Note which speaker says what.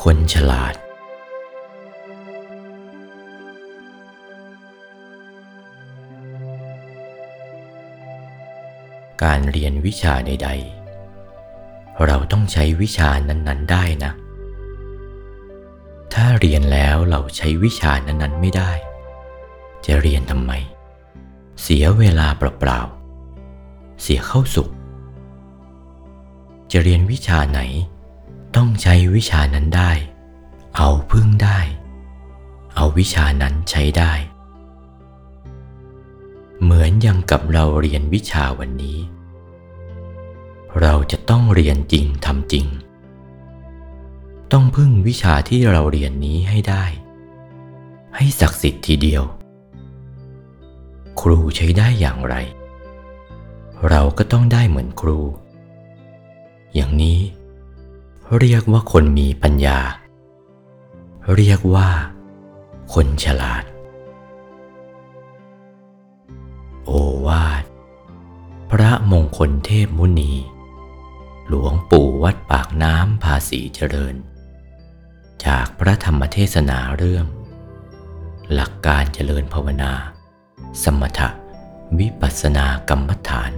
Speaker 1: คนฉลาด การเรียนวิชาใด ๆ เราต้องใช้วิชานั้น ๆ ได้นะ ถ้าเรียนแล้วเราใช้วิชานั้น ๆ ไม่ได้ จะเรียนทำไม เสียเวลาเปล่าๆเสียเข้าสุข จะเรียนวิชาไหน ต้องใช้วิชานั้นได้ เอาพึ่งได้ เอาวิชานั้นใช้ได้ เหมือนอย่างกับเราเรียนวิชาวันนี้ เราจะต้องเรียนจริงทำจริง ต้องพึ่งวิชาที่เราเรียนนี้ให้ได้ ให้ศักดิ์สิทธิ์ทีเดียว ครูใช้ได้อย่างไร เราก็ต้องได้เหมือนครู อย่างนี้ เรียกว่าคนมีปัญญา เรียกว่า คนฉลาด โอวาท พระมงคลเทพมุนี หลวงปู่วัดปากน้ำภาษีเจริญ จากพระธรรมเทศนาเรื่อง หลักการเจริญภาวนา สมถะวิปัสสนากรรมฐาน